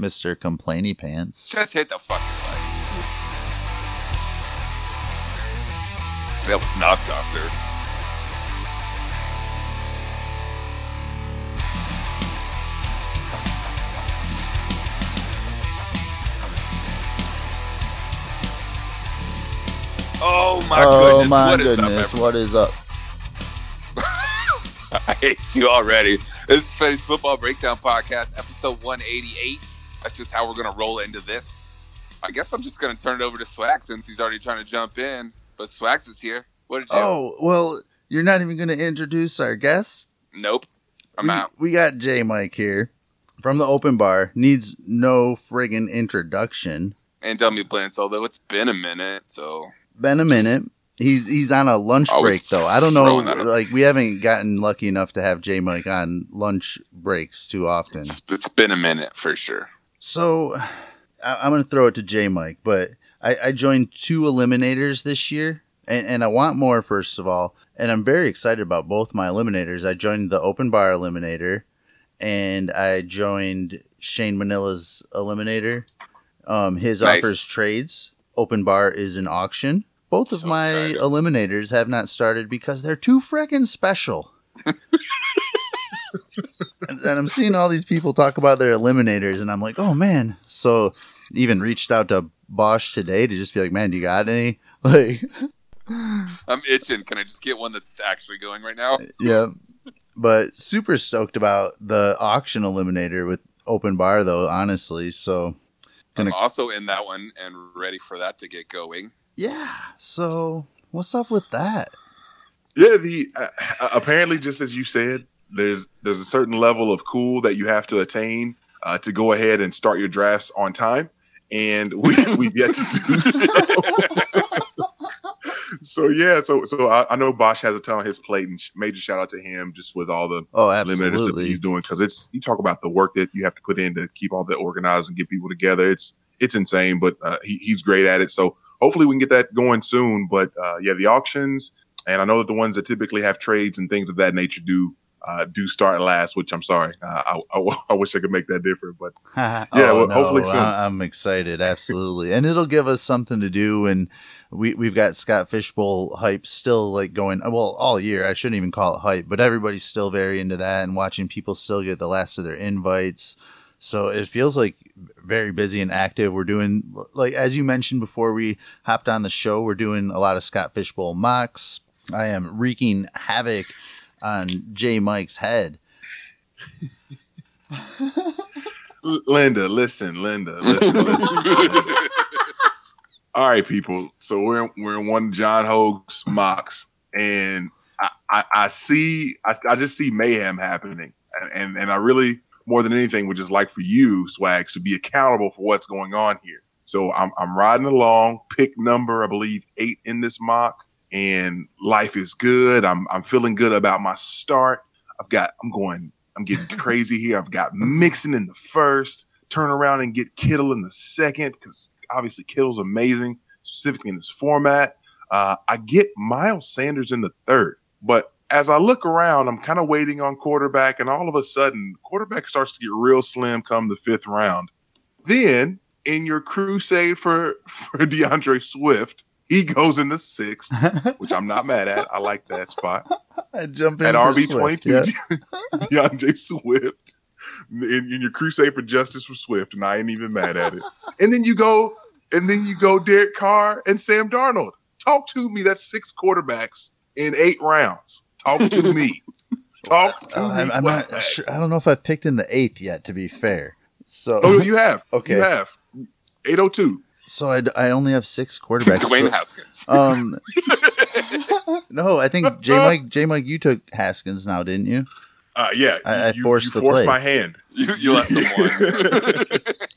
Mister Complainy Pants. Just hit the fucking like. That was not softer. Oh my oh goodness! my what is goodness! up, what is up? I hate you already. This is Fantasy Football Breakdown Podcast, episode 188. That's just how we're going to roll into this. I guess I'm just going to turn it over to Swag since he's already trying to jump in. But Swags is here. What did you? Oh well, you're not even going to introduce our guest. Nope. I'm we, out. We got J Mike here from the Open Bar. Needs no friggin' introduction. And Dummy Blintz, although it's been a minute, so Been a minute. He's he's on a lunch break though. I don't know. throwing that up. Like we haven't gotten lucky enough to have J Mike on lunch breaks too often. it's, it's been a minute for sure. So I, I'm going to throw it to J Mike, but I, I joined two eliminators this year, and, and I want more, first of all. And I'm very excited about both my eliminators. I joined the open bar eliminator, and I joined Shane Manila's eliminator. Um, his Nice. offers trades. Open bar is an auction. Both of So my excited. eliminators have not started because they're too freaking special. and, and I'm seeing all these people talk about their eliminators, and I'm like, oh man. So even reached out to Bosch today to just be like, man, do you got any? Like, I'm itching. Can I just get one that's actually going right now? yeah. But super stoked about the auction eliminator with open bar though, honestly. So Gonna- I'm also in that one and ready for that to get going. yeah. So what's up with that? Yeah, the uh, apparently just as you said, there's there's a certain level of cool that you have to attain uh, to go ahead and start your drafts on time, and we we've yet to do so. so yeah, so so I, I know Bosch has a ton on his plate, and sh- major shout out to him just with all the Oh, absolutely. he's doing because it's you talk about the work that you have to put in to keep all that organized and get people together. It's it's insane, but uh, he, he's great at it. So hopefully we can get that going soon. But uh, yeah, the auctions, and I know that the ones that typically have trades and things of that nature do uh, do start last. Which I'm sorry, uh, I, I, I wish I could make that different, but yeah, well, hopefully soon. I, am excited, absolutely, and it'll give us something to do. And we we've got Scott Fishbowl hype still like going well all year. I shouldn't even call it hype, but everybody's still very into that and watching people still get the last of their invites. So it feels like very busy and active. We're doing like as you mentioned before we hopped on the show. We're doing a lot of Scott Fishbowl mocks. I am wreaking havoc on J Mike's head. L- Linda, listen, Linda, listen, listen, All right, people. So we're we're in one John Hogue's mocks, and I, I, I see I, I just see mayhem happening, and, and and I really more than anything would just like for you, Swags, to be accountable for what's going on here. So I'm I'm riding along, pick number I believe eight in this mock, and life is good. I'm I'm feeling good about my start. I've got I'm going I'm getting crazy here. I've got Mixon in the first, turn around and get Kittle in the second because obviously Kittle's amazing, specifically in this format. Uh, I get Miles Sanders in the third, but as I look around, I'm kind of waiting on quarterback, and all of a sudden, quarterback starts to get real slim come the fifth round. Then, in your crusade for for DeAndre Swift, he goes in the sixth, which I'm not mad at. I like that spot I jump in at RB twenty two, yeah. DeAndre Swift in, in your crusade for justice for Swift, and I ain't even mad at it. And then you go, and then you go Derek Carr and Sam Darnold. Talk to me. That's six quarterbacks in eight rounds. Talk to me. Talk to Uh, me. I'm, I'm not sure. I don't know if I've picked in the eighth yet. To be fair, so Oh, you have. Okay. You have. 802. So I, I only have six quarterbacks. Dwayne so- Haskins. um, no, I think J Mike J Mike, you took Haskins now, didn't you? Uh, yeah. I- I you, forced you the forced play. my hand. you, you left him one.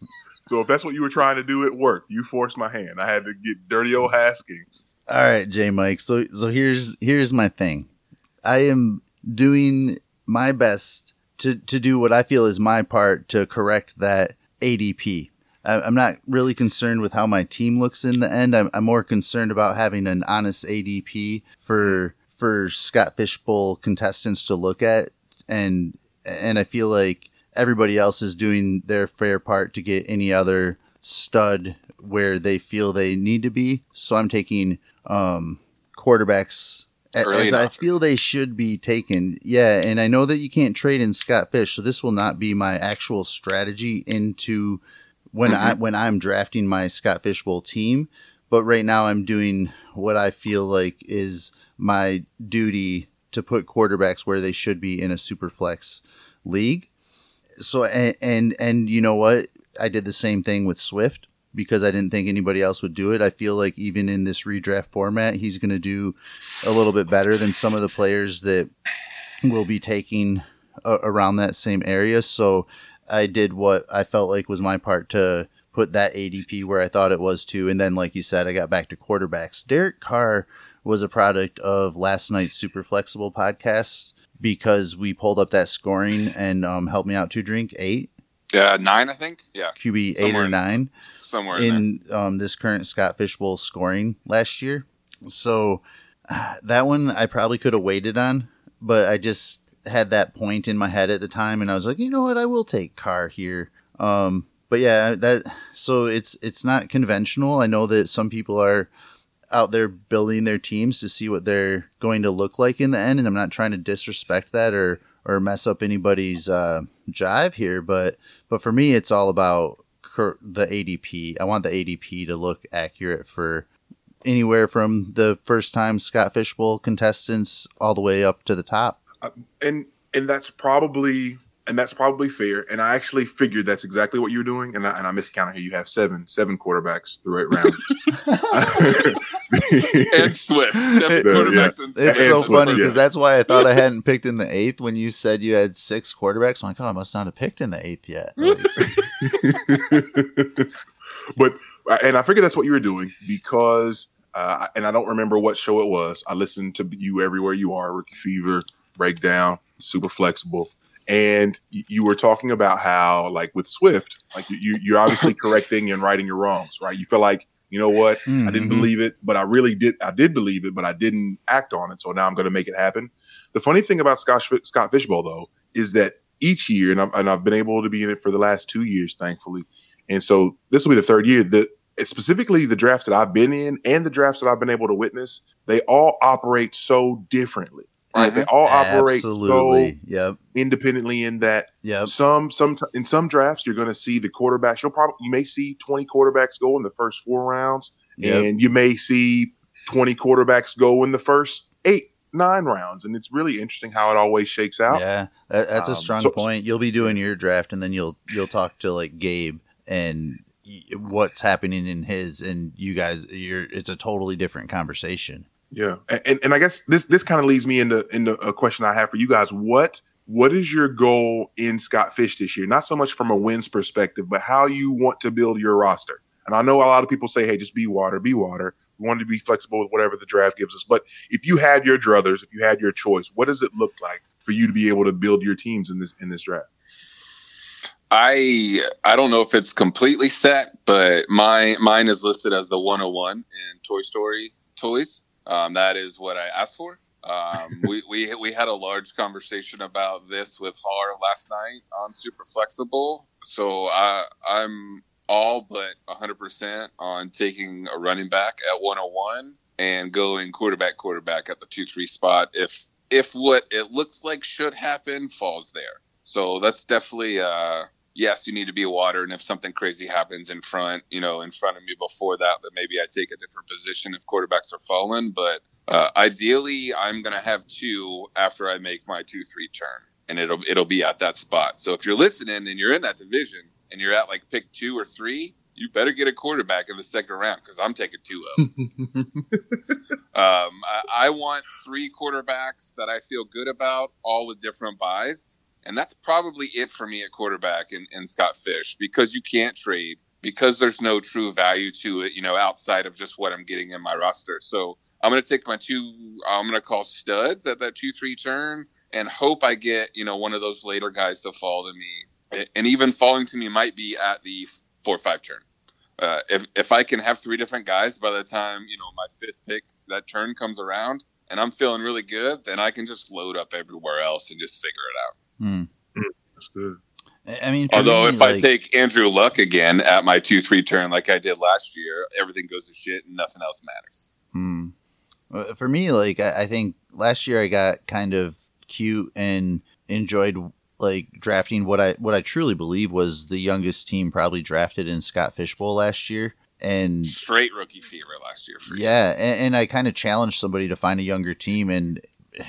So if that's what you were trying to do, it worked. You forced my hand. I had to get dirty old Haskins. All right, J Mike. So so here's here's my thing. I am doing my best to to do what I feel is my part to correct that ADP. I, I'm not really concerned with how my team looks in the end. I'm, I'm more concerned about having an honest ADP for for Scott Fishbowl contestants to look at, and and I feel like everybody else is doing their fair part to get any other stud where they feel they need to be. So I'm taking um, quarterbacks Early as I feel they should be taken. Yeah, and I know that you can't trade in Scott Fish, so this will not be my actual strategy into when I when I'm drafting my Scott Fishbowl team. But right now I'm doing what I feel like is my duty to put quarterbacks where they should be in a super flex league. So and and, and you know what? I did the same thing with Swift because I didn't think anybody else would do it. I feel like even in this redraft format, he's going to do a little bit better than some of the players that will be taking uh, around that same area. So I did what I felt like was my part to put that ADP where I thought it was too. And then, like you said, I got back to quarterbacks. Derek Carr was a product of last night's Super Flexible podcast because we pulled up that scoring and um, helped me out to drink eight, Yeah, nine, I think. Yeah, QB eight Somewhere or in- nine somewhere in, in um, this current Scott Fishbowl scoring last year. So uh, that one I probably could have waited on, but I just had that point in my head at the time, and I was like, you know what, I will take Carr here. Um, but yeah, that so it's it's not conventional. I know that some people are out there building their teams to see what they're going to look like in the end, and I'm not trying to disrespect that or or mess up anybody's uh, jive here, but but for me, it's all about the ADP. I want the ADP to look accurate for anywhere from the first time Scott Fishbowl contestants all the way up to the top. And and that's probably and that's probably fair. And I actually figured that's exactly what you're doing. And I, and I miscounted here. You have seven seven quarterbacks through eight rounds. and Swift, seven It- quarterbacks and It's And so Swift, funny yeah. because that's why I thought I hadn't picked in the eighth when you said you had six quarterbacks. I'm like, oh, I must not have picked in the eighth yet. Like, but and I figured that's what you were doing because uh, and I don't remember what show it was. I listened to you everywhere you are, Rookie Fever, Breakdown, Super Flexible, and you were talking about how like with Swift, like you you're obviously correcting and righting your wrongs, right? You feel like you know what I didn't mhm. believe it, but I really did. I did believe it, but I didn't act on it. So now I'm going to make it happen. The funny thing about Scott Scott Fishbowl though is that each year, and I've, and I've been able to be in it for the last two years, thankfully. And so this will be the third year that specifically the drafts that I've been in and the drafts that I've been able to witness, they all operate so differently. Right? They all operate Absolutely. so Yep. independently in that Yep. some some in some drafts you're going to see the quarterbacks. You'll probably you may see 20 quarterbacks go in the first four rounds, Yep. and you may see 20 quarterbacks go in the first eight nine rounds, and it's really interesting how it always shakes out. Yeah, that, that's a Um, strong so- point. You'll be doing your draft, and then you'll you'll talk to like Gabe and what's happening in his, and you guys, you're it's a totally different conversation. Yeah, and and, I guess this this kind of leads me into into a question I have for you guys. What what is your goal in Scott Fish this year? Not so much from a wins perspective, but how you want to build your roster. And I know a lot of people say, "Hey, just be water, be water." We want to be flexible with whatever the draft gives us. But if you had your druthers, if you had your choice, what does it look like for you to be able to build your teams in this in this draft? I I don't know if it's completely set, but my mine is listed as the 101 in Toy Story toys. Um, that is what I asked for. Um, we, we we had a large conversation about this with Har last night on Super Flexible. So I I'm all but 100% on taking a running back at 101 and going quarterback quarterback at the 2-3 spot if if what it looks like should happen falls there. So that's definitely uh yes, you need to be a water, and if something crazy happens in front, you know, in front of me before that, that maybe I take a different position if quarterbacks are falling. But uh, ideally, I'm going to have two after I make my two three turn, and it'll it'll be at that spot. So if you're listening and you're in that division and you're at like pick two or three, you better get a quarterback in the second round because I'm taking two of. them. Um, I, I want three quarterbacks that I feel good about, all with different buys. And that's probably it for me at quarterback and, in Scott Fish because you can't trade, because there's no true value to it, you know, outside of just what I'm getting in my roster. So I'm going to take my two, I'm going to call studs at that 2 3 turn and hope I get, you know, one of those later guys to fall to me. And even falling to me might be at the 4 5 turn. Uh, if, if I can have three different guys by the time, you know, my fifth pick, that turn comes around and I'm feeling really good, then I can just load up everywhere else and just figure it out. Hmm. That's good. I mean, Although me, if I take Andrew Luck again at my two three turn like I did last year, everything goes to shit and nothing else matters. Hmm. For me, like I, I think last year I got kind of cute and enjoyed like drafting what I what I truly believe was the youngest team probably drafted in Scott Fishbowl last year. And Straight rookie fever last year for you. yeah, and, and I kind of challenged somebody to find a younger team, and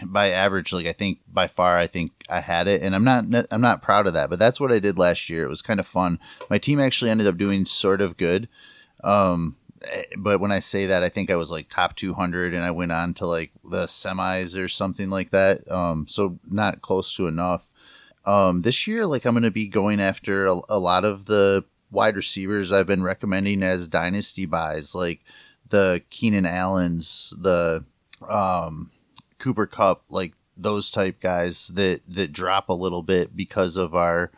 by average, like I think by far, I think I had it, and I'm not I'm not proud of that, but that's what I did last year. It was kind of fun. My team actually ended up doing sort of good, um, eh, but when I say that, I think I was like top 200, and I went on to like the semis or something like that. Um, so not close to enough. Um, this year, like I'm going to be going after a, a lot of the wide receivers I've been recommending as dynasty buys, like the Keenan Allens, the um, Cooper Kupp, like those type guys that that drop a little bit because of our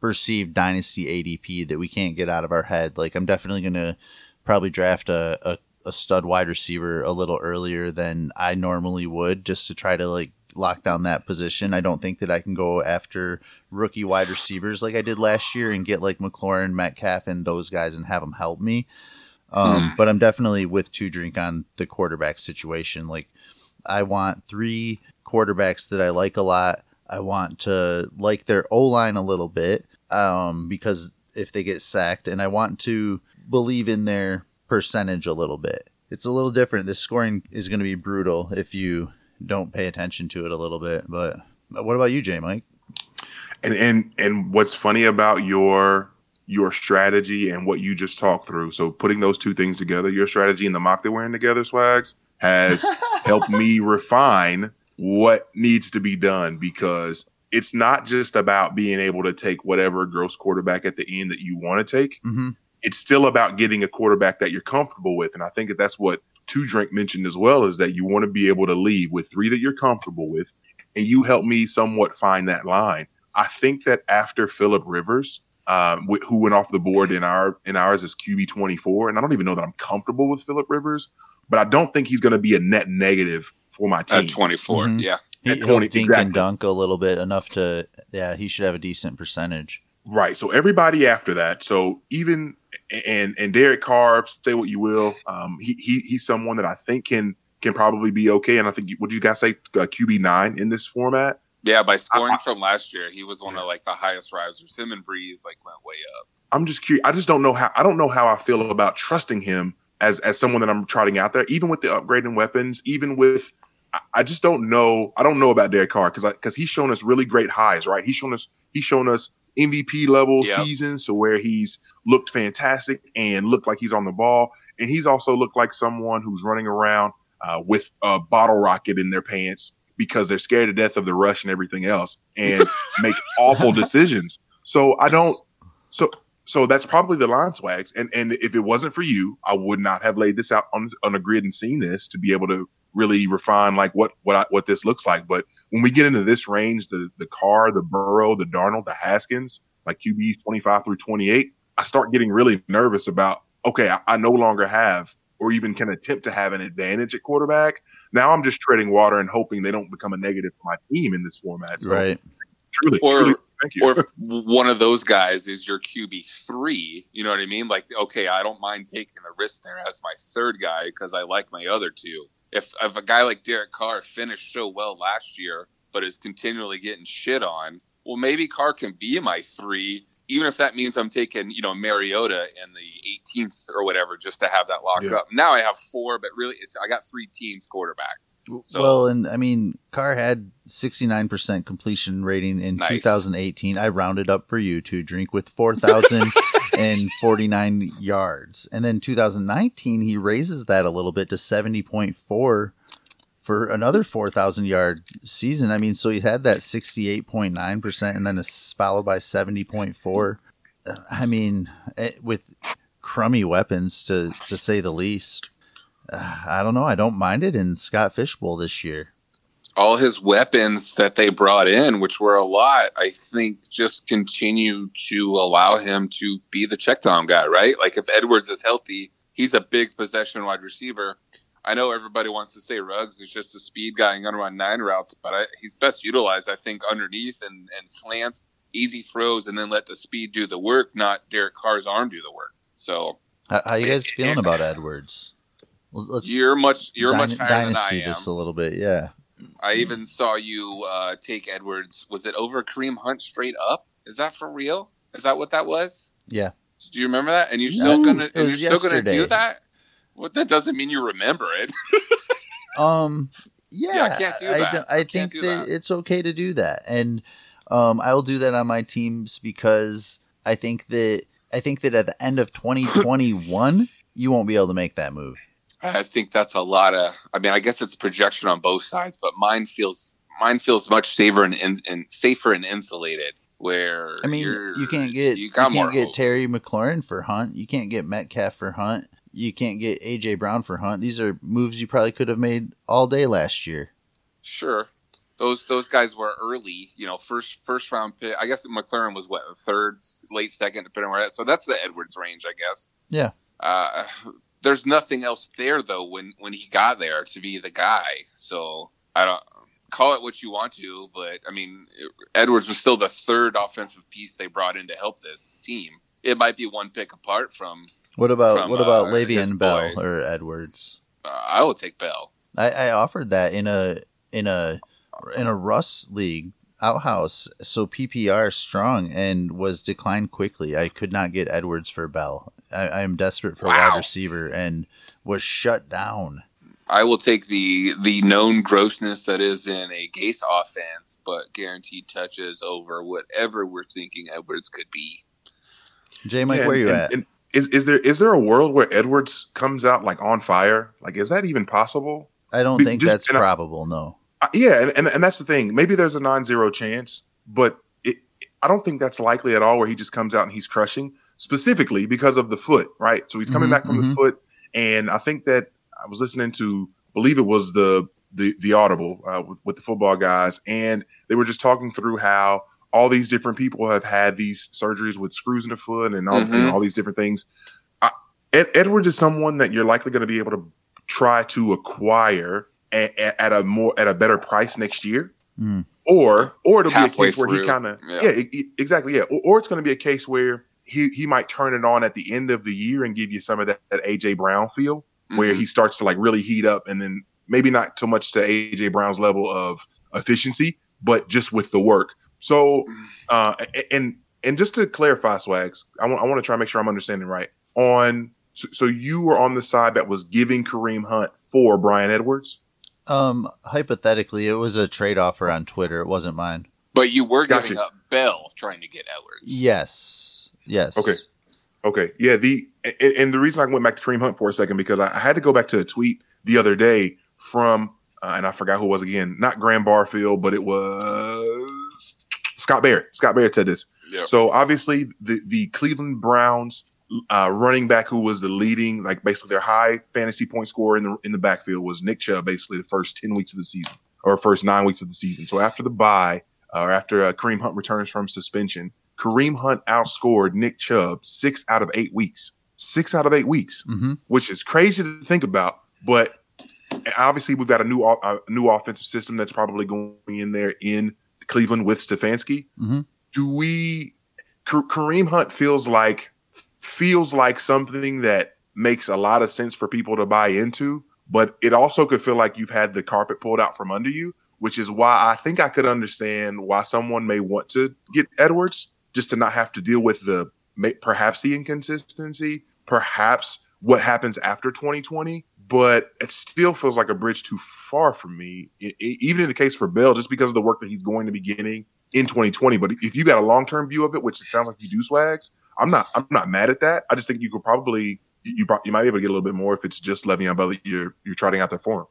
perceived dynasty ADP that we can't get out of our head. Like I'm definitely gonna probably draft a, a, a stud wide receiver a little earlier than I normally would just to try to like lock down that position. I don't think that I can go after rookie wide receivers like I did last year and get like McLaurin, Metcalf, and those guys and have them help me. Um, But I'm definitely with two drink on the quarterback situation. Like I want three quarterbacks that I like a lot. I want to like their O line a little bit um, because if they get sacked, and I want to believe in their percentage a little bit. It's a little different. This scoring is going to be brutal if you don't pay attention to it a little bit. But what about you, Jay Mike? And and and what's funny about your your strategy and what you just talked through. So putting those two things together, your strategy and the mock they're wearing together, swags, has helped me refine what needs to be done because it's not just about being able to take whatever gross quarterback at the end that you want to take. hmm It's still about getting a quarterback that you're comfortable with. And I think that that's what Two Drink mentioned as well is that you want to be able to leave with three that you're comfortable with. And you help me somewhat find that line. I think that after Philip Rivers, um, wh- who went off the board in our in ours as QB 24, and I don't even know that I'm comfortable with Philip Rivers, but I don't think he's going to be a net negative for my team. At 24. Mhm. Yeah. He, At he'll 20, dink exactly. and dunk a little bit enough to, yeah, he should have a decent percentage. Right. So everybody after that. So even and and Derek Carr, say what you will, um, he, he he's someone that I think can can probably be okay. And I think would you guys say uh, QB nine in this format? Yeah, by scoring from last year, he was one of like the highest risers. Him and Brees like went way up. I'm just curious. I just don't know how I don't know how I feel about trusting him as as someone that I'm trotting out there, even with the upgrading weapons, even with I- just don't know. I don't know about Derek Carr because because he's shown us really great highs, right? He's shown us he's shown us MVP level Yep. seasons, so where he's looked fantastic and looked like he's on the ball, and he's also looked like someone who's running around uh, with a bottle rocket in their pants because they're scared to death of the rush and everything else, and make awful decisions. So I don't. So so that's probably the line swags. And and if it wasn't for you, I would not have laid this out on on a grid and seen this to be able to really refine like what what I, what this looks like. But when we get into this range, the the Carr, the Burrow, the Darnold, the Haskins, like QB twenty five through twenty eight, I start getting really nervous about. Okay, I, I no longer have or even can attempt to have an advantage at quarterback. Now I'm just treading water and hoping they don't become a negative for my team in this format. So right. truly, Or- truly, thank you. Or if one of those guys is your QB three, you know what I mean? Like, okay, I don't mind taking the risk there as my third guy because I like my other two. If if a guy like Derek Carr finished so well last year, but is continually getting shit on, well, maybe Carr can be my three, even if that means I'm taking you know Mariota in the 18th or whatever just to have that locked Yeah. up. Now I have four, but really, it's I got three teams quarterback. So- well, and I mean, Carr had 69% completion rating in Nice. 2018. I rounded up for you Two Drink with 4,049 yards. And then 2019, he raises that a little bit to 70.4 for another 4,000 yard season. I mean, so he had that 68.9% and then it's followed by 70.4. Uh, I mean, eh, with crummy weapons to, to say the least. Uh, I don't know. I don't mind it in Scott Fishbowl this year. all his weapons that they brought in, which were a lot, I think just continue to allow him to be the check down guy, right? Like if Edwards is healthy, he's a big possession wide receiver. I know everybody wants to say Ruggs is just a speed guy and gonna run nine routes, but I, he's best utilized, I think, underneath and, and slants easy throws and then let the speed do the work, not Derek Carr's arm do the work. So How, how you guys feeling about Edwards? Let's you're much you're dyna- much higher than I am. this a little bit. Yeah. I even saw you uh, take Edwards. Was it over Kareem Hunt straight up? Is that for real? Is that what that was? Yeah. Do you remember that? And you're still No, gonna it and was you're still gonna do that? Well, that doesn't mean you remember it. Um. Yeah, I can't do I, that. don't- I I think that, that. it's okay to do that, and um, I will do that on my teams because I think that I think that at the end of 2021, you won't be able to make that move. I think that's a lot of. I mean, I guess it's projection on both sides, but mine feels mine feels much safer and, and, and safer and insulated. Where I mean, you can't get you you, can't get hope. Terry McLaurin for Hunt. You can't get Metcalf for Hunt. You can't get AJ Brown for Hunt. These are moves you probably could have made all day last year. Sure. Those those guys were early, you know, first first round pick. I guess McLaurin was what a third, late second, depending on where. That, so that's the Edwards range, I guess. Yeah. Uh, there's nothing else there though when when he got there to be the guy. So I don't call it what you want to, but I mean, Edwards was still the third offensive piece they brought in to help this team. It might be one pick apart from. What about From, what about uh, Le'Veon Bell boy. or Edwards? Uh, I will take Bell. I, I offered that in a in a in a Russ league outhouse, so PPR strong and was declined quickly. I could not get Edwards for Bell. I, I am desperate for a wide receiver and was shut down. I will take the the known grossness that is in a Gase offense, but guaranteed touches over whatever we're thinking Edwards could be. Jay, Mike, Yeah, where you and- at? and is is there is there a world where Edwards comes out like on fire? Like, is that even possible? I don't be- think just- that's and I- probable. No. Uh, yeah, and, and and that's the thing. Maybe there's a non-zero chance, but I don't think that's likely at all. Where he just comes out and he's crushing, specifically because of the foot, right? So he's coming Mhm, back from mhm. the foot, and I think that I was listening to, believe it was the the the audible uh, with, with the football guys, and they were just talking through how all these different people have had these surgeries with screws in the foot and all, and Mhm. all these different things. I, Ed, Edwards is someone that you're likely going to be able to try to acquire at, at a more at a better price next year, Mm. or or it'll Halfway be a case where he kind of yeah. yeah, e- e- exactly yeah, or, or it's going to be a case where he he might turn it on at the end of the year and give you some of that, that AJ Brown feel where Mhm. he starts to like really heat up and then maybe not too much to AJ Brown's level of efficiency, but just with the work. So uh and and just to clarify swags, I want I want to try to make sure I'm understanding right. On so, so you were on the side that was giving Kareem Hunt for Bryan Edwards? Um, hypothetically, it was a trade offer on Twitter. It wasn't mine. but you were Gotcha. giving up Bell trying to get Edwards. Yes. Yes. Okay. Okay. Yeah. The and, and the reason I went back to Kareem Hunt for a second because I, I had to go back to a tweet the other day from uh, and I forgot who it was again. Not Graham Barfield, but it was Scott Barrett. Scott Barrett said this. Yeah. So obviously the the Cleveland Browns uh, running back who was the leading, like basically their high fantasy point scorer in the in the backfield was Nick Chubb. Basically the first ten weeks of the season or first nine weeks of the season. So after the bye uh, or after uh, Kareem Hunt returns from suspension, Kareem Hunt outscored Nick Chubb six out of eight weeks. Six out of eight weeks, Mm-hmm. which is crazy to think about. But obviously, we've got a new a new offensive system that's probably going in there in Cleveland with Stefanski. Mhm. Do we? Ka- Kareem Hunt feels like feels like something that makes a lot of sense for people to buy into, but it also could feel like you've had the carpet pulled out from under you, which is why I think I could understand why someone may want to get Edwards just to not have to deal with the perhaps the inconsistency, perhaps what happens after 2020. But it still feels like a bridge too far for me, I- I- even in the case for Bell, just because of the work that he's going to be getting in 2020. But if you got a long term view of it, which it sounds like you do, Swags, I'm not. I'm not mad at that. I just think you could probably you you, might be able to get a little bit more if it's just Le'Veon Bell you're you're trotting out there for him,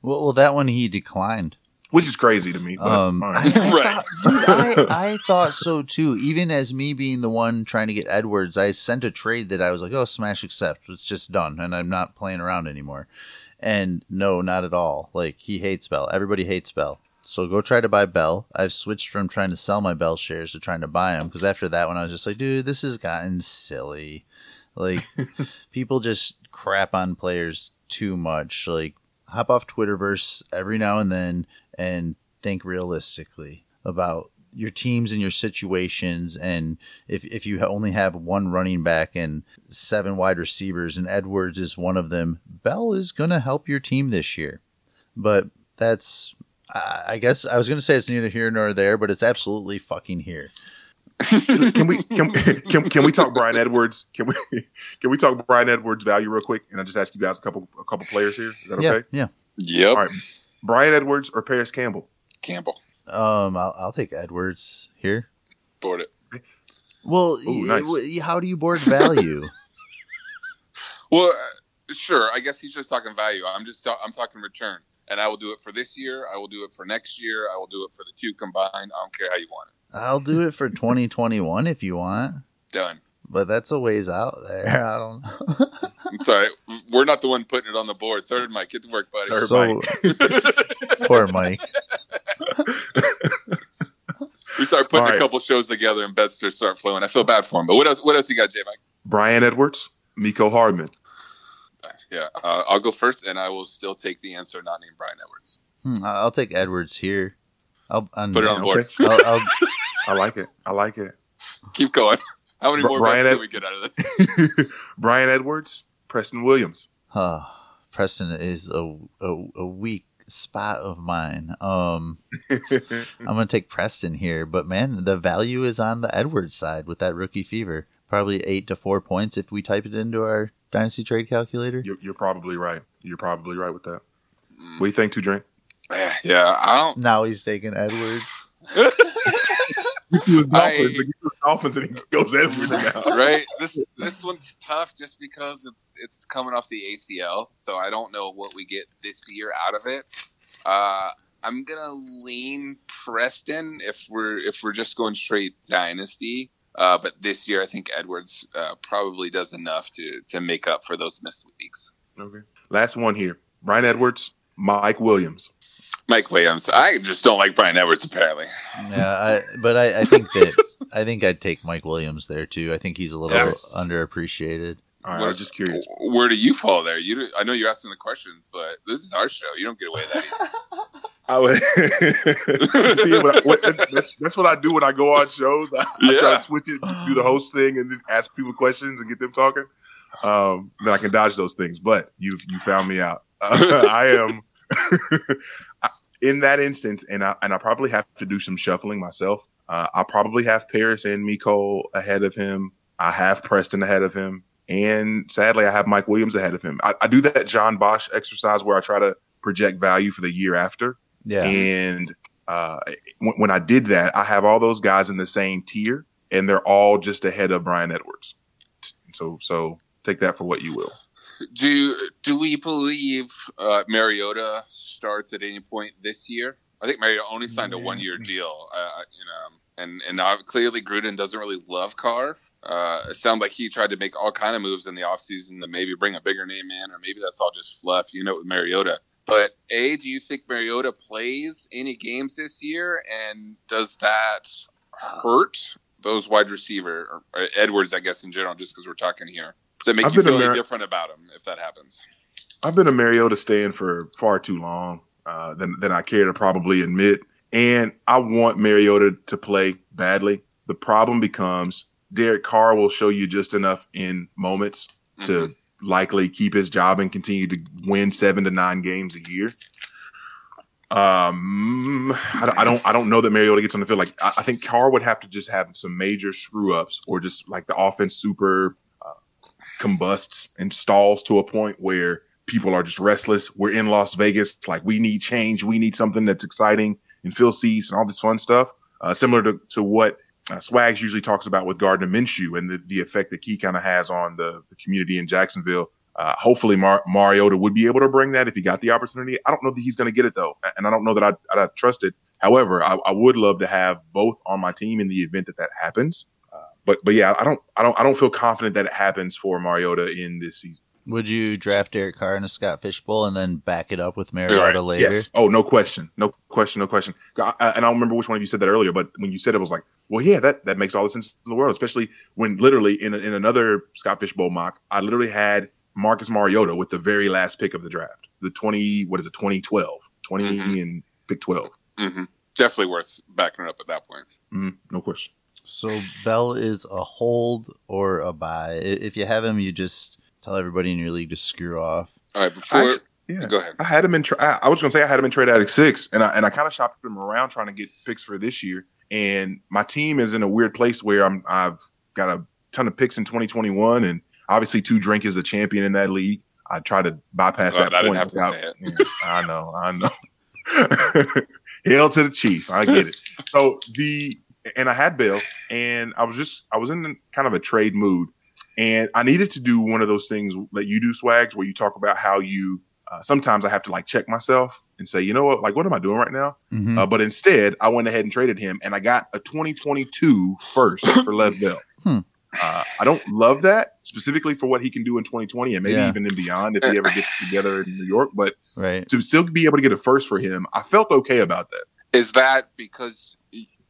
Well, well, that one he declined. Which is crazy to me. But, Um, all I, right. I Right. thought, dude, I, I thought so too. Even as me being the one trying to get Edwards, I sent a trade that I was like, "Oh, smash accept. It's just done, and I'm not playing around anymore." And no, not at all. Like he hates Bell. Everybody hates Bell. So go try to buy Bell. I've switched from trying to sell my Bell shares to trying to buy them because after that one, I was just like, dude, this has gotten silly. Like people just crap on players too much. Like hop off Twitterverse every now and then and think realistically about your teams and your situations and if, if you only have one running back and seven wide receivers and Edwards is one of them, Bell is going to help your team this year. But that's I guess I was going to say it's neither here nor there, but it's absolutely fucking here. can we can, can can we talk Bryan Edwards? Can we can we talk Bryan Edwards value real quick? And I just ask you guys a couple a couple players here. Is that okay? Yeah. Yep. All right. Bryan Edwards or Parris Campbell? Campbell. Um, I'll, I'll take Edwards here. Board it. Well, Ooh, nice. w- how do you board value? Well, uh, sure. I guess he's just talking value. I'm just ta- I'm talking return, and I will do it for this year. I will do it for next year. I will do it for the two combined. I don't care how you want it. I'll do it for 2021 if you want, Done. but that's a ways out there. I don't know. I'm sorry. We're not the one putting it on the board. Third Mike, get to work, buddy. Third so poor Mike. we start putting All right. a couple shows together, and bets start start flowing. I feel bad for him. But what else? What else you got, J Mike? Bryan Edwards, Mecole Hardman. Yeah, uh, I'll go first, and I will still take the answer not named Bryan Edwards. Hmm, I'll take Edwards here. I'll on, Put it on the board. I'll, I'll, I like it. I like it. Keep going. How many Bri- more Brian bets Ed- can we get out of this? Bryan Edwards, Preston Williams. uh, Preston is a, a a weak spot of mine. Um, I'm gonna take Preston here, but man, the value is on the Edwards side with that rookie fever. Probably eight to four points if we type it into our dynasty trade calculator. you're, you're probably right. You're probably right with that. Mm, What do you think, Two Drink? yeah, yeah, I don't. Now he's taking Edwards. I- Dolphins and he goes out. right? This this one's tough just because it's it's coming off the ACL, so I don't know what we get this year out of it. Uh, I'm gonna lean Preston if we're if we're just going straight dynasty. Uh, but this year, I think Edwards uh, probably does enough to to make up for those missed weeks. Okay. Last one here. Bryan Edwards, Mike Williams. Mike Williams, I just don't like Bryan Edwards. Apparently, Yeah, I, but I, I think that I think I'd take Mike Williams there too. I think he's a little Yes. underappreciated. All right, What- I was just curious. where do you fall there? You, I know you're asking the questions, but this is our show. You don't get away that easy. I would, See, what I- what- that's, that's what I do when I go on shows. I, I try to switch it, do the host thing, and then ask people questions and get them talking. Um, then I can dodge those things. But you you found me out. Uh, I am in that instance, and I and I probably have to do some shuffling myself. Uh, I probably have Parris and Mecole ahead of him. I have Preston ahead of him, and sadly, I have Mike Williams ahead of him. I, I do that John Bosch exercise where I try to project value for the year after. Yeah, And uh, when, when I did that, I have all those guys in the same tier, and they're all just ahead of Bryan Edwards. So, so take that for what you will. Do do we believe uh, Mariota starts at any point this year? I think Mariota only signed a one year deal. Uh, you know, and and uh, clearly Gruden doesn't really love Carr. Uh, it sounds like he tried to make all kind of moves in the offseason to maybe bring a bigger name in, or maybe that's all just fluff. You know, with Mariota. But a, do you think Mariota plays any games this year, and does that hurt those wide receiver or, or Edwards? I guess in general, just because we're talking here. Does it make I've you feel any different about him if that happens? I've been a Mariota stand for far too long uh, than than I care to probably admit, and I want Mariota to play badly. The problem becomes Derek Carr will show you just enough in moments to Mhm. likely keep his job and continue to win seven to nine games a year. Um, I don't, I don't, I don't know that Mariota gets on the field. Like, I, I think Carr would have to just have some major screw ups, or just like the offense super uh, combusts and stalls to a point where people are just restless. We're in Las Vegas. It's like we need change. We need something that's exciting and fill seats and all this fun stuff. Uh, similar to, to what uh, Swags usually talks about with Gardner Minshew and the, the effect that he kind of has on the, the community in Jacksonville. Uh, hopefully, Mar- Mariota would be able to bring that if he got the opportunity. I don't know that he's going to get it though, and I don't know that I'd, I'd trust it. However, I, I would love to have both on my team in the event that that happens. Uh, but but yeah, I don't I don't I don't feel confident that it happens for Mariota in this season. would you draft Derek Carr in a Scott Fishbowl and then back it up with Mariota Right. later? Yes. Oh, no question. No question. No question. I, I- and I don't remember which one of you said that earlier, but when you said it, I was like, well, yeah, that, that makes all the sense in the world, especially when literally in, in another Scott Fishbowl mock, I literally had Marcus Mariota with the very last pick of the draft, the 20, what is it, 2012, 20 Mhm. and pick 12. hmm Definitely worth backing it up at that point. Mm, no question. So Bell is a hold or a buy. If you have him, you just tell everybody in your league to screw off. All right, before Actu- yeah. go ahead. I had him in. Tra- I I was going to say I had him in trade addict six, and I and I kind of shopped him around trying to get picks for this year. And my team is in a weird place where I'm. I've got a ton of picks in 2021, and obviously, two drink is a champion in that league. I try to bypass Glad that I didn't point. have to say it. Yeah, I know, I know. Hail to the chief. I get it. So the and I had Bill, and I was just I was in kind of a trade mood, and I needed to do one of those things that you do, Swags, where you talk about how you. Uh, sometimes I have to like check myself and say, you know what, like what am I doing right now? Mhm. Uh, but instead, I went ahead and traded him, and I got a 2022 first for Lev Bell. Hmm. Uh, I don't love that specifically for what he can do in 2020 and maybe Yeah. even in beyond if he ever gets together in New York. But right. to still be able to get a first for him, I felt okay about that. Is that because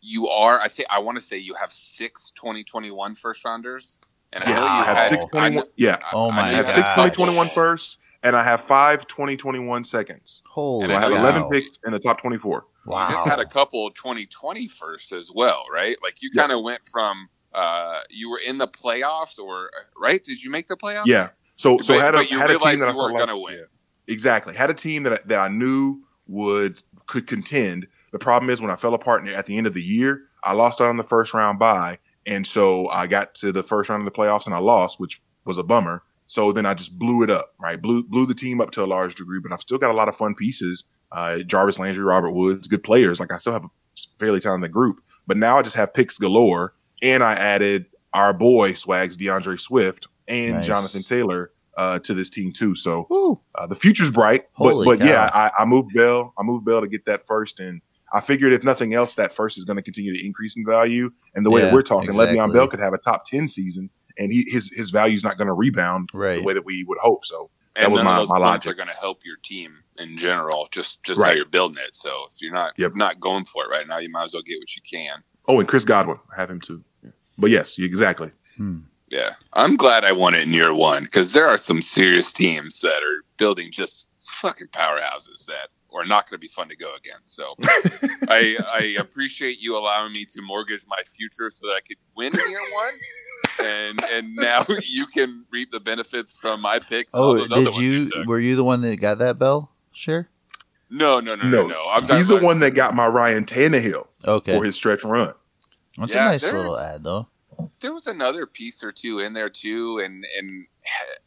you are? I think I want to say you have six 2021 first rounders, and I Yes, know you I have had- six I 21. Yeah, Oh my know I have God. six 2021 first, and I have five 2021 seconds. Holy So I have know- 11 picks in the top 24. Wow. You just had a couple 2020 first as well, right? Like you kind of went from uh you were in the playoffs, or right? Did you make the playoffs? Yeah. So so But- had a had a team that I you weren't gonna win. Yeah. Exactly. Had a team that I- that I knew would could contend. The problem is when I fell apart at the end of the year, I lost out on the first round bye, and so I got to the first round of the playoffs and I lost, which was a bummer. So then I just blew it up, right? Blew blew the team up to a large degree, but I've still got a lot of fun pieces. Uh, Jarvis Landry, Robert Woods, good players. Like I still have a fairly talented group, but now I just have picks galore, and I added our boy Swags, DeAndre Swift, and Nice. Jonathan Taylor uh, to this team too. So uh, the future's bright, but Holy but cow. yeah, I, I moved Bell. I moved Bell to get that first, and I figured if nothing else, that first is going to continue to increase in value. And the way Yeah, that we're talking, exactly. Le'Veon Bell could have a top ten season, and he, his his value's not going to rebound Right. the way that we would hope. So and That was none my- of those my points logic. are going to help your team in general. Just just how you're building it. So if you're not Yep. not going for it right now, you might as well get what you can. oh, and Chris Godwin, I have him too. Yeah. But yes, exactly. Hmm. Yeah, I'm glad I won it in year one because there are some serious teams that are building just fucking powerhouses that are not going to be fun to go against. So I, I appreciate you allowing me to mortgage my future so that I could win in year one, and and now you can reap the benefits from my picks. Oh, those did ones you? took. Were you the one that got that bell? Sure. No, no, no, no, No, no. I'm He's the one that got my Ryan Tannehill Okay. for his stretch run. That's Yeah, a nice little ad, though. There was another piece or two in there too, and and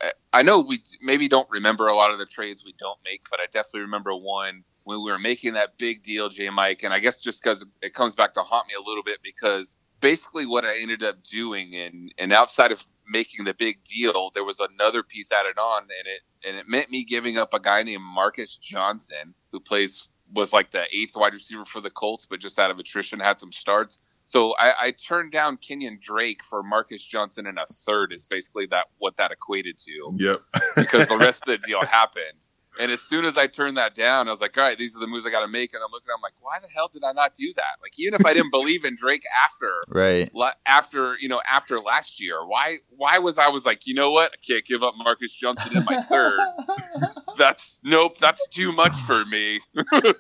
eh, I know we maybe don't remember a lot of the trades we don't make, but I definitely remember one when we were making that big deal, J. Mike, and I guess just because it comes back to haunt me a little bit because basically what I ended up doing, and and outside of making the big deal, there was another piece added on, and it and it meant me giving up a guy named Marcus Johnson who plays was like the eighth wide receiver for the Colts, but just out of attrition had some starts. So I, I turned down Kenyon Drake for Marcus Johnson and a third is basically that what that equated to Yep. because the rest of the deal happened. And as soon as I turned that down, I was like, all right, these are the moves I got to make. And I'm looking, I'm like, why the hell did I not do that? Like, even if I didn't believe in Drake after, Right. la- after you know, after last year, why, why was I was like, you know what, I can't give up Marcus Johnson in my third. That's nope, that's too much for me.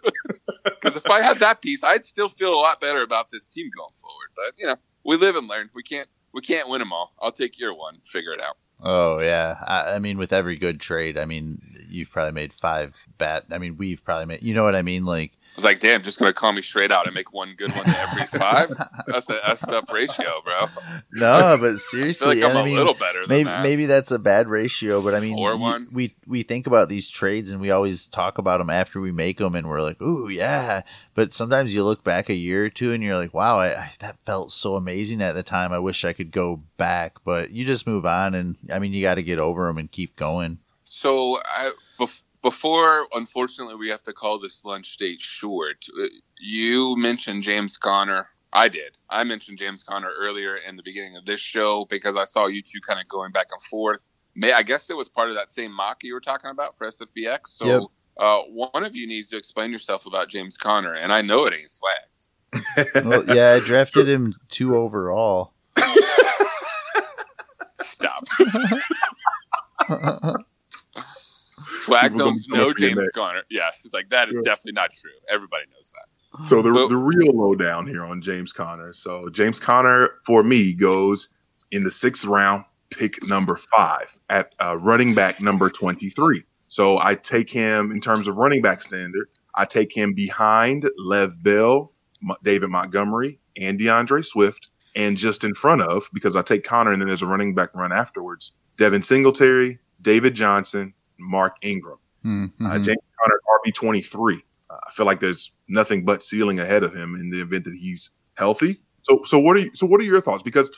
Because if I had that piece, I'd still feel a lot better about this team going forward. But you know, we live and learn. We can't, we can't win them all. I'll take your one, figure it out. Oh yeah. I, I mean, with every good trade, I mean, you've probably made five bad. I mean, we've probably made. You know what I mean? Like, I was like, damn, just gonna call me straight out and make one good one to every five. That's a that's up ratio, bro. no, but I seriously, like I'm and a I mean, little better than maybe that. maybe that's a bad ratio, but I mean, Four one? we we think about these trades and we always talk about them after we make them, and we're like, "Ooh, yeah." But sometimes you look back a year or two, and you're like, "Wow, I, I, that felt so amazing at the time. I wish I could go back." But you just move on, and I mean, you got to get over them and keep going. So I, bef- before, unfortunately, we have to call this lunch date short. uh, You mentioned James Conner. I did. I mentioned James Conner earlier in the beginning of this show because I saw you two kind of going back and forth. May I guess it was part of that same mock you were talking about for SFBX. So Yep. uh, one of you needs to explain yourself about James Conner, and I know it ain't swags. Well, yeah, I drafted him two overall. Stop. Swags People gonna owns come no up to your James. Conner. Yeah, it's like that is Yeah. definitely not true. Everybody knows that. So the the real lowdown here on James Conner. So James Conner for me goes in the sixth round, pick number five at uh, running back number twenty three. So I take him in terms of running back standard. I take him behind Lev Bell, David Montgomery, and DeAndre Swift, and just in front of because I take Conner and then there's a running back run afterwards. Devin Singletary, David Johnson, Mark Ingram. Mm-hmm. Uh, James Conner RB twenty three. Uh, I feel like there's nothing but ceiling ahead of him in the event that he's healthy. So, so what are you, so what are your thoughts? Because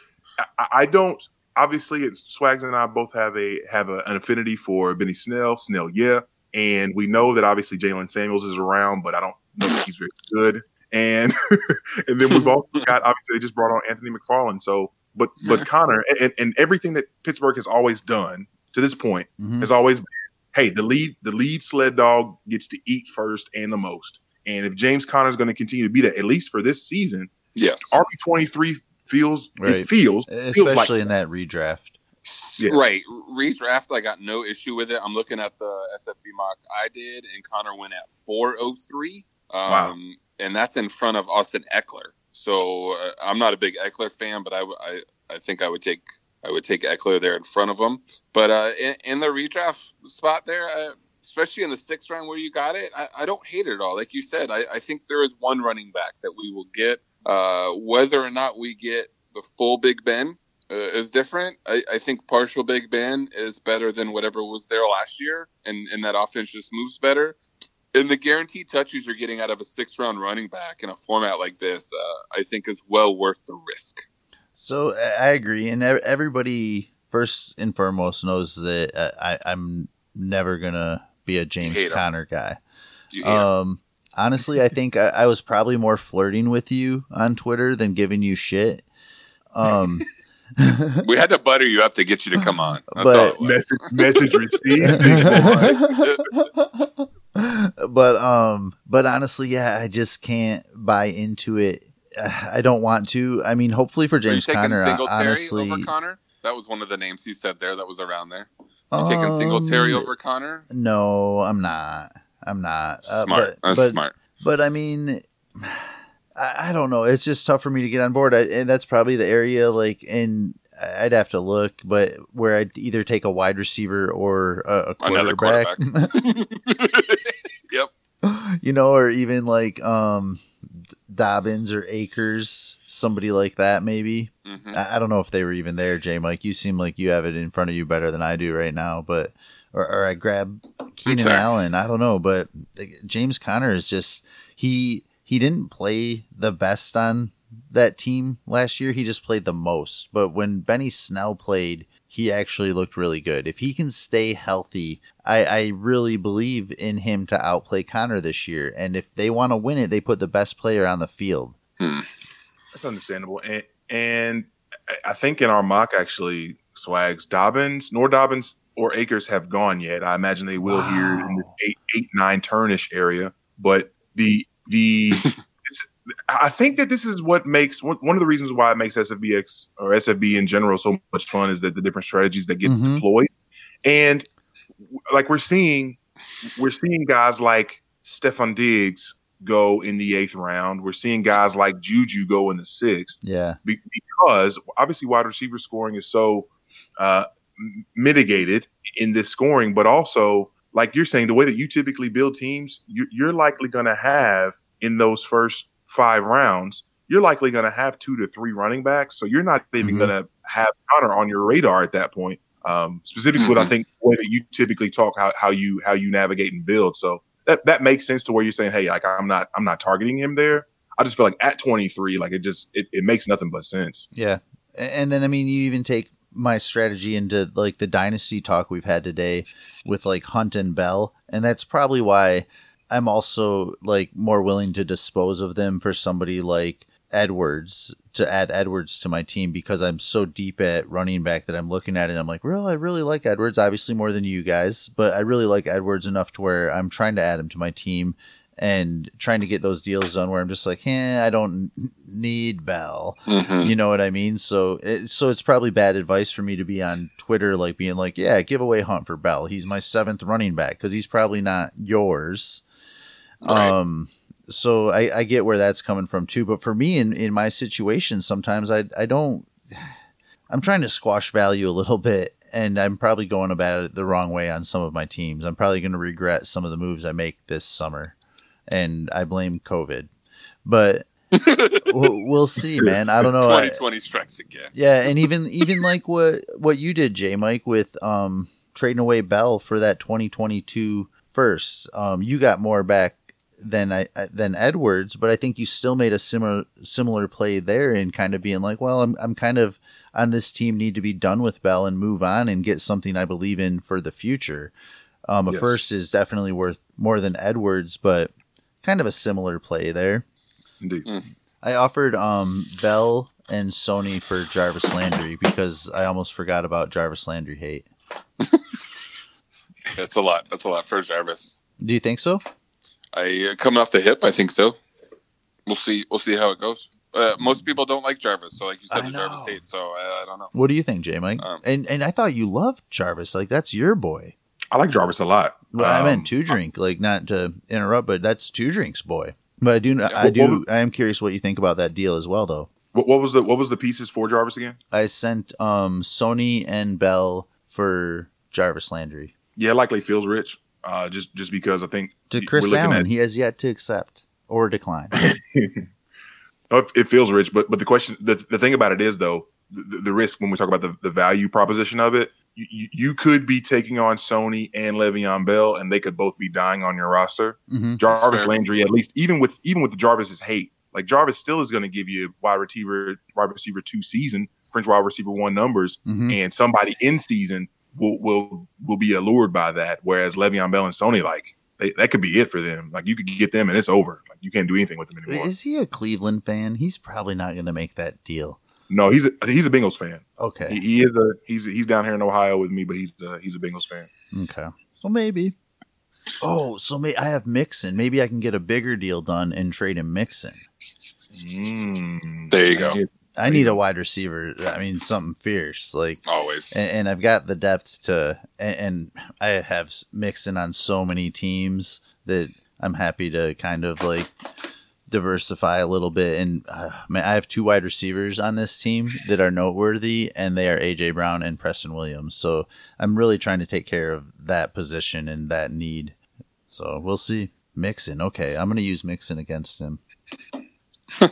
I, I don't obviously it's Swags and I both have a have a, an affinity for Benny Snell. Snell, yeah, and we know that obviously Jaylen Samuels is around, but I don't know if he's very good. And and then we've also got obviously they just brought on Anthony McFarland. So, but but Conner and, and everything that Pittsburgh has always done to this point mm-hmm. has always been, hey, the lead the lead sled dog gets to eat first and the most. And if James Conner is going to continue to be that, at least for this season, yes, RB twenty three feels right. it feels especially feels like in that redraft. Yeah. Right, redraft. I got no issue with it. I'm looking at the SFB mock I did, and Conner went at 403. Um, wow. and that's in front of Austin Ekeler. So uh, I'm not a big Ekeler fan, but I, I, I think I would take I would take Ekeler there in front of him. But uh, in, in, the redraft spot there, uh, especially in the sixth round where you got it, I, I don't hate it at all. Like you said, I, I, think there is one running back that we will get. Uh, whether or not we get the full Big Ben uh, is different. I, I, think partial Big Ben is better than whatever was there last year, and, and that offense just moves better. And the guaranteed touches you're getting out of a six round running back in a format like this, uh, I think is well worth the risk. So I agree, and everybody first and foremost knows that uh, I, I'm never gonna be a James Conner guy. Um, honestly, I think I, I, was probably more flirting with you on Twitter than giving you shit. Um, we had to butter you up to get you to come on. That's but, message, message received. but um, but honestly, yeah, I just can't buy into it. I don't want to. I mean, hopefully for James Conner, honestly, over Conner. That was one of the names he said there. That was around there. You um, taking Singletary over Conner? No, I'm not. I'm not. Uh, smart. But, that's but, smart. But I mean, I, I, don't know. It's just tough for me to get on board. I, and that's probably the area like and I'd have to look, but where I'd either take a wide receiver or a, a quarterback. quarterback. yep. You know, or even like um Dobbins or Akers, somebody like that, maybe. Mm-hmm. I, I, don't know if they were even there, Jay Mike. You seem like you have it in front of you better than I do right now, but or, or I grab Keenan Allen. I don't know, but James Conner is just he he didn't play the best on that team last year. He just played the most. But when Benny Snell played, he actually looked really good. If he can stay healthy, I, I really believe in him to outplay Conner this year. And if they want to win it, they put the best player on the field. Hmm. That's understandable. And, and I think in our mock, actually, Swags, Dobbins, nor Dobbins or Akers have gone yet. I imagine they will wow. here in the eight, eight, nine turnish area. But the the I think that this is what makes one of the reasons why it makes SFBX or SFB in general so much fun is that the different strategies that get mm-hmm. deployed, and like we're seeing, we're seeing guys like Stefon Diggs go in the eighth round. We're seeing guys like Juju go in the sixth. Yeah, because obviously wide receiver scoring is so uh, mitigated in this scoring, but also like you're saying, the way that you typically build teams, you're likely going to have in those first five rounds, you're likely going to have two to three running backs. So you're not even mm-hmm. going to have Conner on your radar at that point. Um, specifically, mm-hmm. with I think the way that you typically talk, how, how you how you navigate and build. So that that makes sense to where you're saying, hey, like I'm not I'm not targeting him there. I just feel like at 23, like it just it, it makes nothing but sense. Yeah, and then I mean, you even take my strategy into like the dynasty talk we've had today with like Hunt and Bell, and that's probably why I'm also like more willing to dispose of them for somebody like Edwards to add Edwards to my team because I'm so deep at running back that I'm looking at it. I'm like, well, I really like Edwards, obviously more than you guys, but I really like Edwards enough to where I'm trying to add him to my team and trying to get those deals done where I'm just like, eh, I don't need Bell. Mm-hmm. You know what I mean? So, it, so it's probably bad advice for me to be on Twitter, like being like, yeah, give away Hunt for Bell. He's my seventh running back because he's probably not yours. Right. Um, so I, I get where that's coming from too. But for me, in in my situation, sometimes I I don't. I'm trying to squash value a little bit, and I'm probably going about it the wrong way on some of my teams. I'm probably going to regret some of the moves I make this summer, and I blame COVID. But we'll, see, man. I don't know. I- 2020 strikes again. yeah, and even even like what what you did, Jay Mike, with um trading away Bell for that 2022 first. Um, you got more back than I I- than Edwards, but I think you still made a similar similar play there in kind of being like, well, I'm I'm kind of on this team need to be done with Bell and move on and get something I believe in for the future. Um, a Yes. first is definitely worth more than Edwards, but kind of a similar play there. Indeed. I offered um Bell and Sony for Jarvis Landry because I almost forgot about Jarvis Landry hate. That's a lot. That's a lot for Jarvis. Do you think so? I uh, coming off the hip. I think so. We'll see. We'll see how it goes. Uh, most people don't like Jarvis, so like you said, the Jarvis hate. So uh, I don't know. What do you think, J Mike? Um, and and I thought you loved Jarvis. Like that's your boy. I like Jarvis a lot. Well, I Um, meant two drink. Like not to interrupt, but that's two drinks boy. But I do I What- do what I am curious what you think about that deal as well though. What, what was the what was the pieces for Jarvis again? I sent um Sony and Bell for Jarvis Landry. Yeah, likely feels rich. Uh, just just because I think To Chris Allen, at- he has yet to accept or decline. It, it feels rich, but but the question, the, the thing about it is though, the, the risk when we talk about the, the value proposition of it, you, you, you could be taking on Sony and Le'Veon Bell, and they could both be dying on your roster. hmm Jarvis. Landry, at least even with even with Jarvis's hate, like Jarvis still is going to give you wide receiver wide receiver two season, French wide receiver one numbers, hmm and somebody in season will will will be allured by that. Whereas Le'Veon Bell and Sony, like they, that could be it for them. Like you could get them and it's over. Like you can't do anything with them anymore. Is he a Cleveland fan? He's probably not going to make that deal. No, he's a, he's a Bengals fan. Okay. He, he is a he's he's down here in Ohio with me, but he's a, he's a Bengals fan. Okay. so maybe. Oh, so may I have Mixon. Maybe I can get a bigger deal done and trade him Mixon. Mm. There you go. I need a wide receiver. I mean, something fierce. Like, Always. and, and I've got the depth to, and, and I have Mixon on so many teams that I'm happy to kind of like diversify a little bit. And uh, man, I have two wide receivers on this team that are noteworthy, and they are AJ Brown and Preston Williams. So I'm really trying to take care of that position and that need. So we'll see. Mixon, okay, I'm gonna use Mixon against him.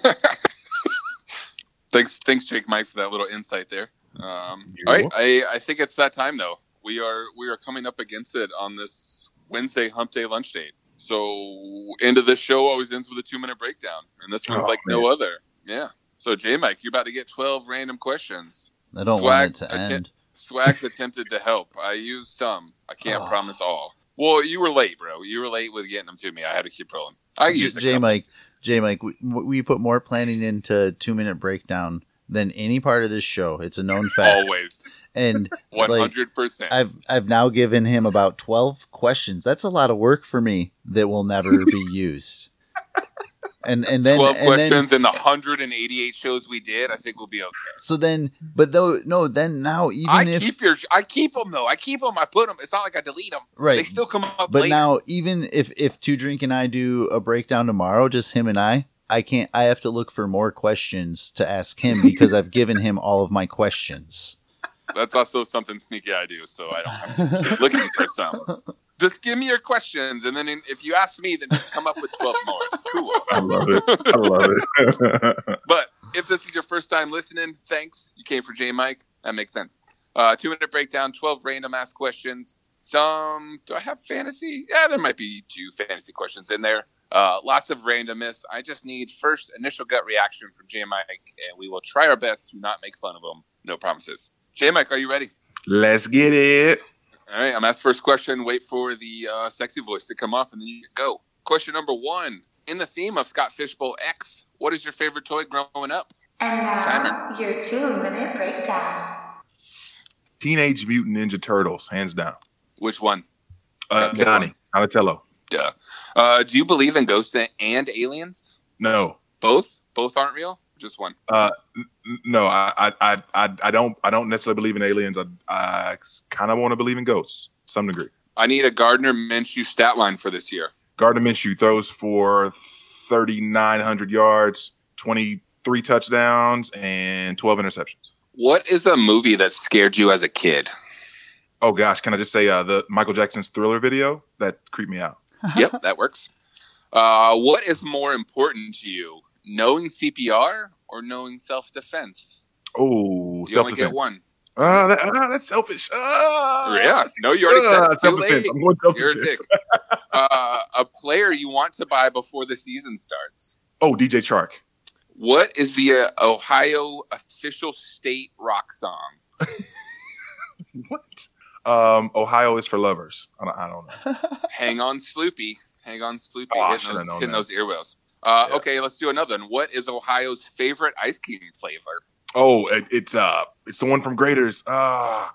Thanks, thanks, Jake Mike, for that little insight there. Um, all right. I, I think it's that time though. We are we are coming up against it on this Wednesday Hump Day lunch date. So end of this show always ends with a two minute breakdown, and this one's Oh, like no other. Yeah. So J Mike, you're about to get twelve random questions. I don't Swag, want it to I end. Swag's attempted to help. I used some. I can't Oh. promise all. Well, you were late, bro. You were late with getting them to me. I had to keep rolling. I used a J couple. Mike, J Mike, we, we put more planning into two minute breakdown than any part of this show. It's a known fact. always And one hundred percent. I've I've now given him about twelve questions. That's a lot of work for me that will never be used. And and then twelve and then- questions in the hundred and eighty-eight shows we did. I think we'll be okay. so then, but though no, then now even I if keep your. I keep them though. I keep them. I put them. It's not like I delete them. right, They still come up. But later. now, even if if Two Drink and I do a breakdown tomorrow, just him and I, I can't. I have to look for more questions to ask him because I've given him all of my questions. that's also something sneaky I do. So I don't have to keep looking for some. Just give me your questions, and then in, if you ask me, then just come up with twelve more. It's cool. I love it. I love it. But if this is your first time listening, thanks. You came for J Mike. That makes sense. Uh, two minute breakdown, 12 random ask questions. Some, do I have fantasy? Yeah, there might be two fantasy questions in there. Uh, lots of randomness. I just need first initial gut reaction from J Mike, and we will try our best to not make fun of him. No promises. J Mike, are you ready? Let's get it. All right, I'm asked first question. Wait for the uh, sexy voice to come off, and then you go. Question number one. In the theme of Scott Fish Bowl X, what is your favorite toy growing up? And now, Timer. your two minute breakdown. Teenage Mutant Ninja Turtles, hands down. Which one? Uh, Okay, Donnie, Donatello. Duh. Uh, do you believe in ghosts and aliens? No, Both? Both aren't real? Just one. uh, no, I, I, I, I, don't, I don't necessarily believe in aliens. I, I kind of want to believe in ghosts, to some degree. I need a Gardner Minshew stat line for this year. Gardner Minshew throws for 3,900 yards, 23 touchdowns, and 12 interceptions. What is a movie that scared you as a kid? Oh gosh, can I just say uh, the Michael Jackson's Thriller video that creeped me out? yep, that works. Uh, what is more important to you, knowing CPR or knowing self defense? Oh, You self only get defense. one. Uh, that, uh, that's selfish. Uh, Yeah, no, you already said uh, it's too self-defense. late. I'm going You're a dick. self-defense. Uh, a player you want to buy before the season starts. Oh, DJ Chark. What is the uh, Ohio official state rock song? What? Um, Ohio is for lovers. I don't, I don't know. Hang on, Sloopy. Hang on, Sloopy. Oh, hitting those, known hitting that. those earwells. Uh, Yeah. Okay, let's do another one. What is Ohio's favorite ice cream flavor? Oh, it, it's uh, it's the one from Graeter's. Ah,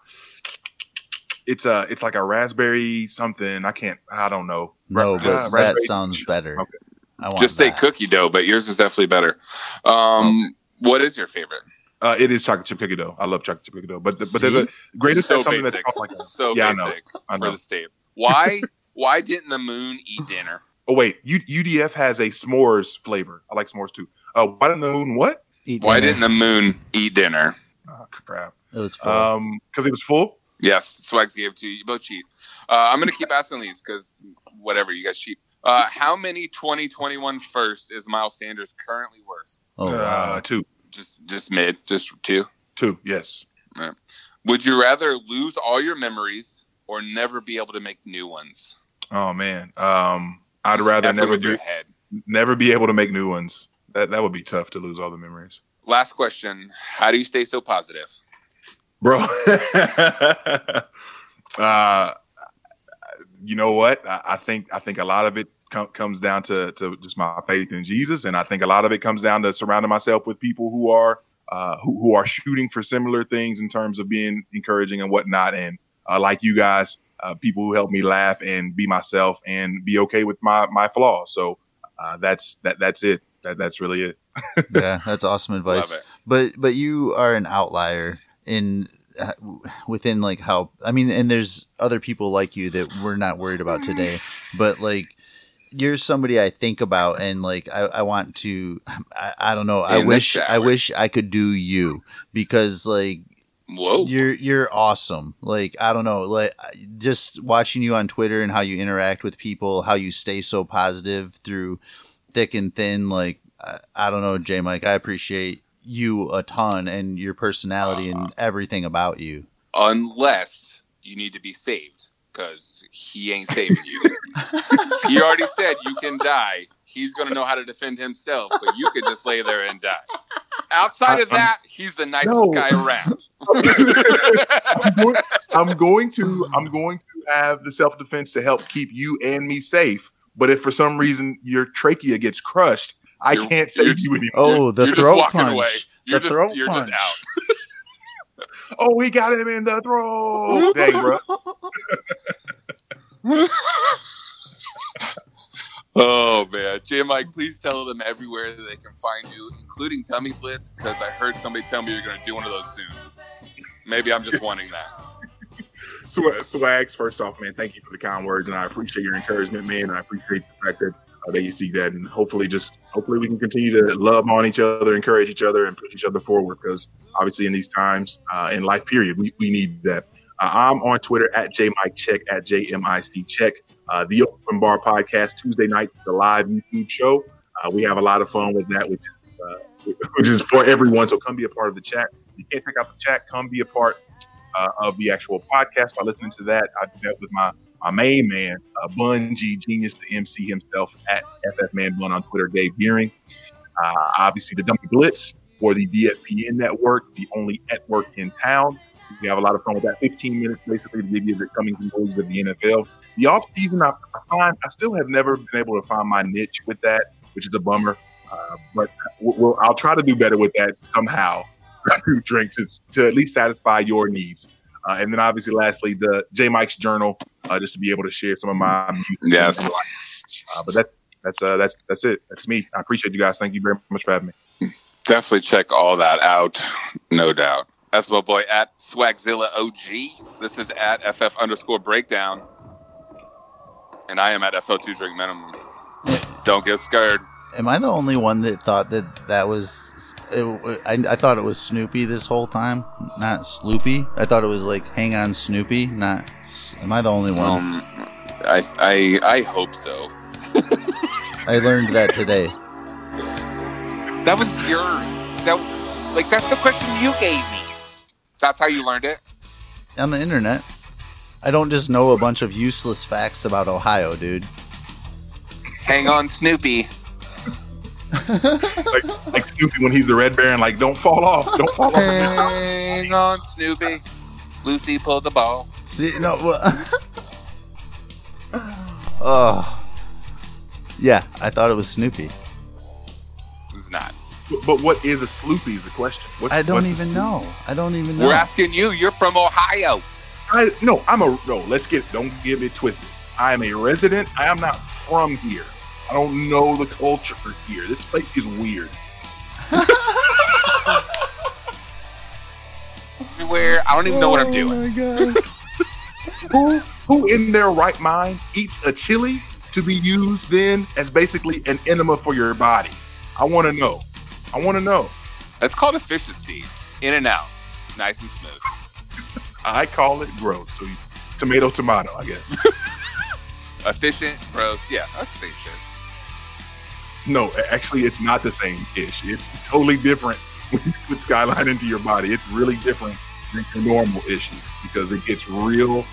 it's uh, it's like a raspberry something. I can't. I don't know. No, Ra- but uh, that sounds better. Okay. I want Just say cookie dough, but yours is definitely better. Um, What is your favorite? Uh, it is chocolate chip cookie dough. I love chocolate chip cookie dough. But the, but there's a Graeter's so has something basic. that's like a, so yeah, I know. basic I for the state. Why? why didn't the moon eat dinner? Oh wait, U, UDF has a s'mores flavor. I like s'mores too. Uh, why didn't the moon what? Eat Why dinner. didn't the moon eat dinner? Oh, crap. It was full. Um, because it was full. Yes, Swags gave it to you. You both cheat. Uh, I'm going to keep asking these because whatever, you guys cheat. Uh, how many 2021 first is Miles Sanders currently worth? oh, uh, two, Just just mid, just two. two. Yes. Would you rather lose all your memories or never be able to make new ones? Oh man. Um, I'd rather never head. never be able to make new ones. That that would be tough to lose all the memories, Last question: How do you stay so positive? bro. uh, you know what? I, I think I think a lot of it com- comes down to to just my faith in Jesus, and I think a lot of it comes down to surrounding myself with people who are uh, who, who are shooting for similar things in terms of being encouraging and whatnot. And uh, like you guys, uh, people who help me laugh and be myself and be okay with my my flaws. So uh, that's that that's it. That that's really it. yeah, that's awesome advice. But but you are an outlier in uh, within like how I mean, and there's other people like you that we're not worried about today. But like you're somebody I think about, and like I, I want to. I, I don't know. I In the wish I wish I could do you because like Whoa! you're you're awesome. Like I don't know, like just watching you on Twitter and how you interact with people, how you stay so positive through thick and thin. Like I, I don't know, J Mike, I appreciate you a ton and your personality and uh-huh. everything about you. Unless you need to be saved, because he ain't saving you. he already said you can die. He's gonna know how to defend himself, but you could just lay there and die. Outside of I- I'm- that, he's the nicest No. guy around. I'm going, I'm going to I'm going to have the self defense to help keep you and me safe. But if for some reason your trachea gets crushed, I You're- can't save you anymore. Oh, the you're throat walking punch. away. You're the just throat you're punch. just out. Oh, we got him in the throat. Dang, bro. Oh man, J Mike, please tell them everywhere that they can find you, including Tummy Blitz, because I heard somebody tell me you're going to do one of those soon. Maybe I'm just wanting that. Swag, Swags, first off, man, thank you for the kind words, and I appreciate your encouragement, man. I appreciate the fact that uh, that you see that, and hopefully, just hopefully, we can continue to love on each other, encourage each other, and push each other forward. Because obviously, in these times, uh, in life, period, we, we need that. Uh, I'm on Twitter at J Mike Check at jmic check. Uh, the Open Bar Podcast Tuesday night, the live YouTube show. Uh, we have a lot of fun with that, which is uh, which is for everyone. So come be a part of the chat. If you can't check out the chat, come be a part uh, of the actual podcast by listening to that. I do that with my my main man, uh, Bun Genius, the MC himself at FF Man Bun on Twitter, Dave Beering. Uh, obviously, the Dumpy Blitz for the DFPN network, the only network in town. We have a lot of fun with that. 15 minutes basically to give you the coming conclusions of the NFL. The off season, I, I find I still have never been able to find my niche with that, which is a bummer. Uh, but we'll, I'll try to do better with that somehow. through drinks it's to at least satisfy your needs. Uh, and then obviously, lastly, the J Mike's Journal, uh, just to be able to share some of my music. Yes. Uh, but that's that's uh, that's that's it. That's me. I appreciate you guys. Thank you very much for having me. Definitely check all that out, no doubt. That's my boy at Swagzilla OG. This is at FF underscore breakdown. And I am at FL2 drink minimum. Don't get scared. Am I the only one that thought that that was? It, I, I thought it was Snoopy this whole time, not Sloopy. I thought it was like Hang on Snoopy, not. Am I the only one? Um, I I I hope so. I learned that today. That was yours. That like that's the question you gave me. That's how you learned it. on the internet. I don't just know a bunch of useless facts about Ohio, dude. Hang on, Snoopy. like like Snoopy when he's the Red Baron. Like, don't fall off, don't fall off. Hang on, Snoopy. Lucy pulled the ball. See, no. Well, oh, yeah. I thought it was Snoopy. It's not. But, but what is a Sloopy? Is the question. What's, I don't even know. I don't even know. We're asking you. You're from Ohio. I no, I'm a no. Let's get don't get me twisted. I am a resident. I am not from here. I don't know the culture here. This place is weird. Where I don't even know what I'm Oh doing. my God. Who who in their right mind eats a chili to be used then as basically an enema for your body? I want to know. I want to know. It's called efficiency. In and out, nice and smooth. I call it gross. So tomato, tomato. I guess. Efficient, gross. Yeah, that's the same shit. No, actually, it's not the same ish. It's totally different when you put Skyline into your body. It's really different than your normal issue because it gets real,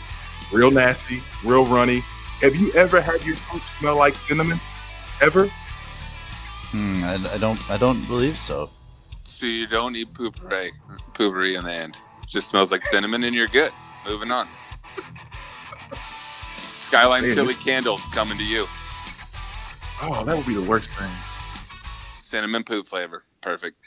real nasty, real runny. Have you ever had your poop smell like cinnamon? Ever? Hmm, I, I don't. I don't believe so. So you don't eat poopery, poopery in the end. Just smells like cinnamon, and you're good. Moving on. Skyline chili candles coming to you. Oh, that would be the worst thing. Cinnamon poop flavor. Perfect.